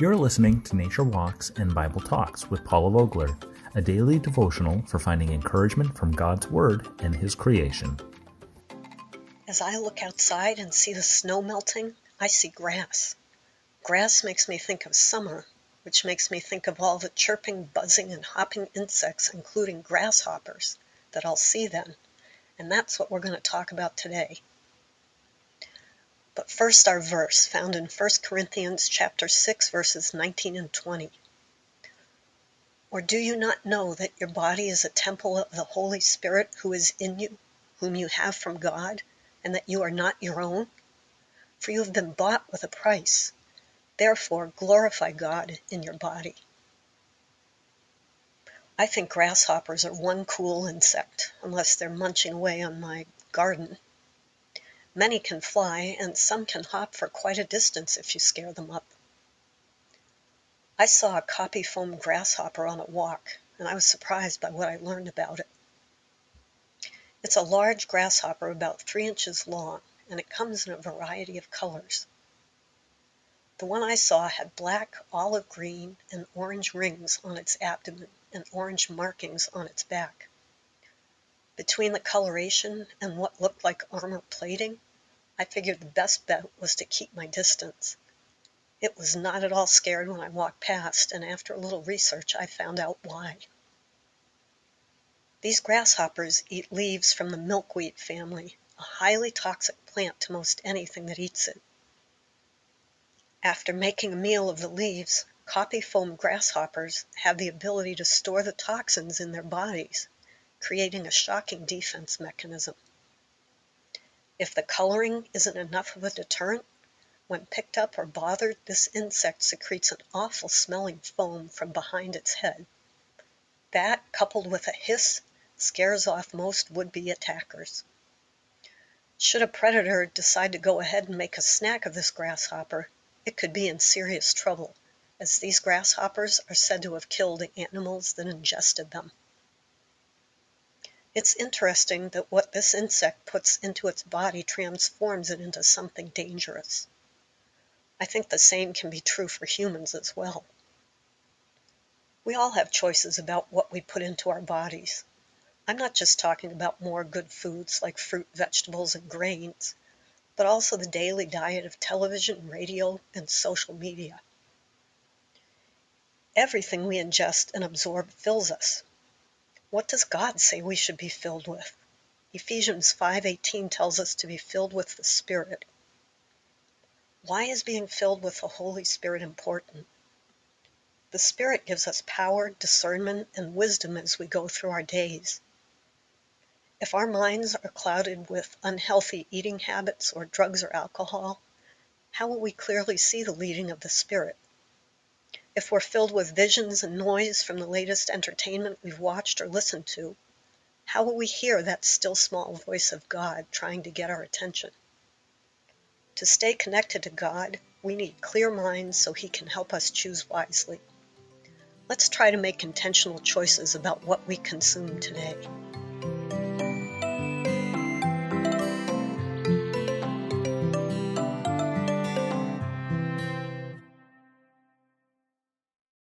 You're listening to Nature Walks and Bible Talks with Paula Vogler, a daily devotional for finding encouragement from God's Word and His creation. As I look outside and see the snow melting, I see grass. Grass makes me think of summer, which makes me think of all the chirping, buzzing, and hopping insects, including grasshoppers, that I'll see then. And that's what we're going to talk about today. But first our verse found in 1 Corinthians chapter 6 verses 19 and 20. Or do you not know that your body is a temple of the Holy Spirit who is in you, whom you have from God, and that you are not your own? For you have been bought with a price. Therefore glorify God in your body. I think grasshoppers are one cool insect, unless they're munching away on my garden. Many can fly, and some can hop for quite a distance if you scare them up. I saw a koppie foam grasshopper on a walk, and I was surprised by what I learned about it. It's a large grasshopper about three inches long, and it comes in a variety of colors. The one I saw had black, olive green, and orange rings on its abdomen and orange markings on its back. Between the coloration and what looked like armor plating, I figured the best bet was to keep my distance. It was not at all scared when I walked past, and after a little research I found out why. These grasshoppers eat leaves from the milkweed family, a highly toxic plant to most anything that eats it. After making a meal of the leaves, koppie foam grasshoppers have the ability to store the toxins in their bodies, creating a shocking defense mechanism. If the coloring isn't enough of a deterrent, when picked up or bothered, this insect secretes an awful smelling foam from behind its head. That, coupled with a hiss, scares off most would-be attackers. Should a predator decide to go ahead and make a snack of this grasshopper, it could be in serious trouble as these grasshoppers are said to have killed animals that ingested them. It's interesting that what this insect puts into its body transforms it into something dangerous. I think the same can be true for humans as well. We all have choices about what we put into our bodies. I'm not just talking about more good foods like fruit, vegetables, and grains, but also the daily diet of television, radio, and social media. Everything we ingest and absorb fills us. What does God say we should be filled with? Ephesians 5:18 tells us to be filled with the Spirit. Why is being filled with the Holy Spirit important? The Spirit gives us power, discernment, and wisdom as we go through our days. If our minds are clouded with unhealthy eating habits or drugs or alcohol, how will we clearly see the leading of the Spirit? If we're filled with visions and noise from the latest entertainment we've watched or listened to, how will we hear that still small voice of God trying to get our attention? To stay connected to God, we need clear minds so He can help us choose wisely. Let's try to make intentional choices about what we consume today.